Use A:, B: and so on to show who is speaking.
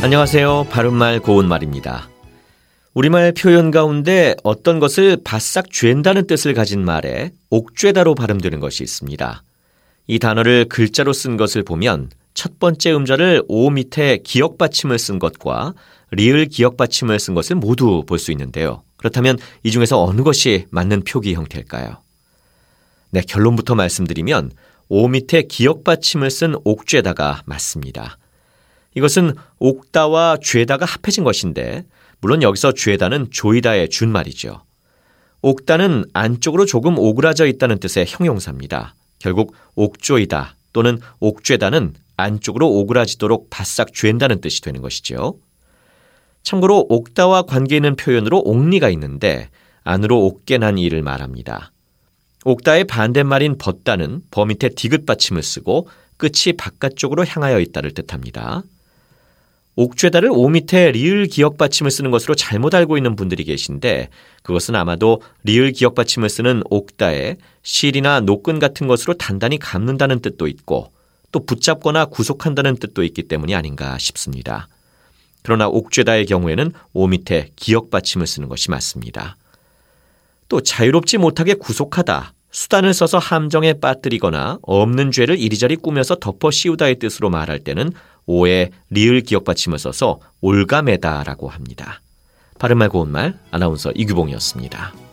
A: 안녕하세요. 바른말 고운말입니다. 우리말 표현 가운데 어떤 것을 바싹 죄다는 뜻을 가진 말에 옥죄다로 발음되는 것이 있습니다. 이 단어를 글자로 쓴 것을 보면 첫 번째 음자를 오 밑에 기억 받침을 쓴 것과 리을 기억 받침을 쓴 것을 모두 볼 수 있는데요. 그렇다면 이 중에서 어느 것이 맞는 표기 형태일까요? 네, 결론부터 말씀드리면 오 밑에 기억 받침을 쓴 옥죄다가 맞습니다. 이것은 옥다와 죄다가 합해진 것인데 물론 여기서 죄다는 조이다의 준말이죠. 옥다는 안쪽으로 조금 오그라져 있다는 뜻의 형용사입니다. 결국 옥조이다 또는 옥죄다는 안쪽으로 오그라지도록 바싹 죄다는 뜻이 되는 것이죠. 참고로 옥다와 관계 있는 표현으로 옥리가 있는데 안으로 옥게 난 일을 말합니다. 옥다의 반대말인 벗다는 버 밑에 디귿 받침을 쓰고 끝이 바깥쪽으로 향하여 있다를 뜻합니다. 옥죄다를 오 밑에 리을 기억 받침을 쓰는 것으로 잘못 알고 있는 분들이 계신데 그것은 아마도 리을 기억 받침을 쓰는 옥다에 실이나 노끈 같은 것으로 단단히 감는다는 뜻도 있고 또 붙잡거나 구속한다는 뜻도 있기 때문이 아닌가 싶습니다. 그러나 옥죄다의 경우에는 오 밑에 기억 받침을 쓰는 것이 맞습니다. 또 자유롭지 못하게 구속하다, 수단을 써서 함정에 빠뜨리거나 없는 죄를 이리저리 꾸며서 덮어 씌우다의 뜻으로 말할 때는 오에 리을 기억 받침을 써서 올가매다라고 합니다. 바른말 고운말 아나운서 이규봉이었습니다.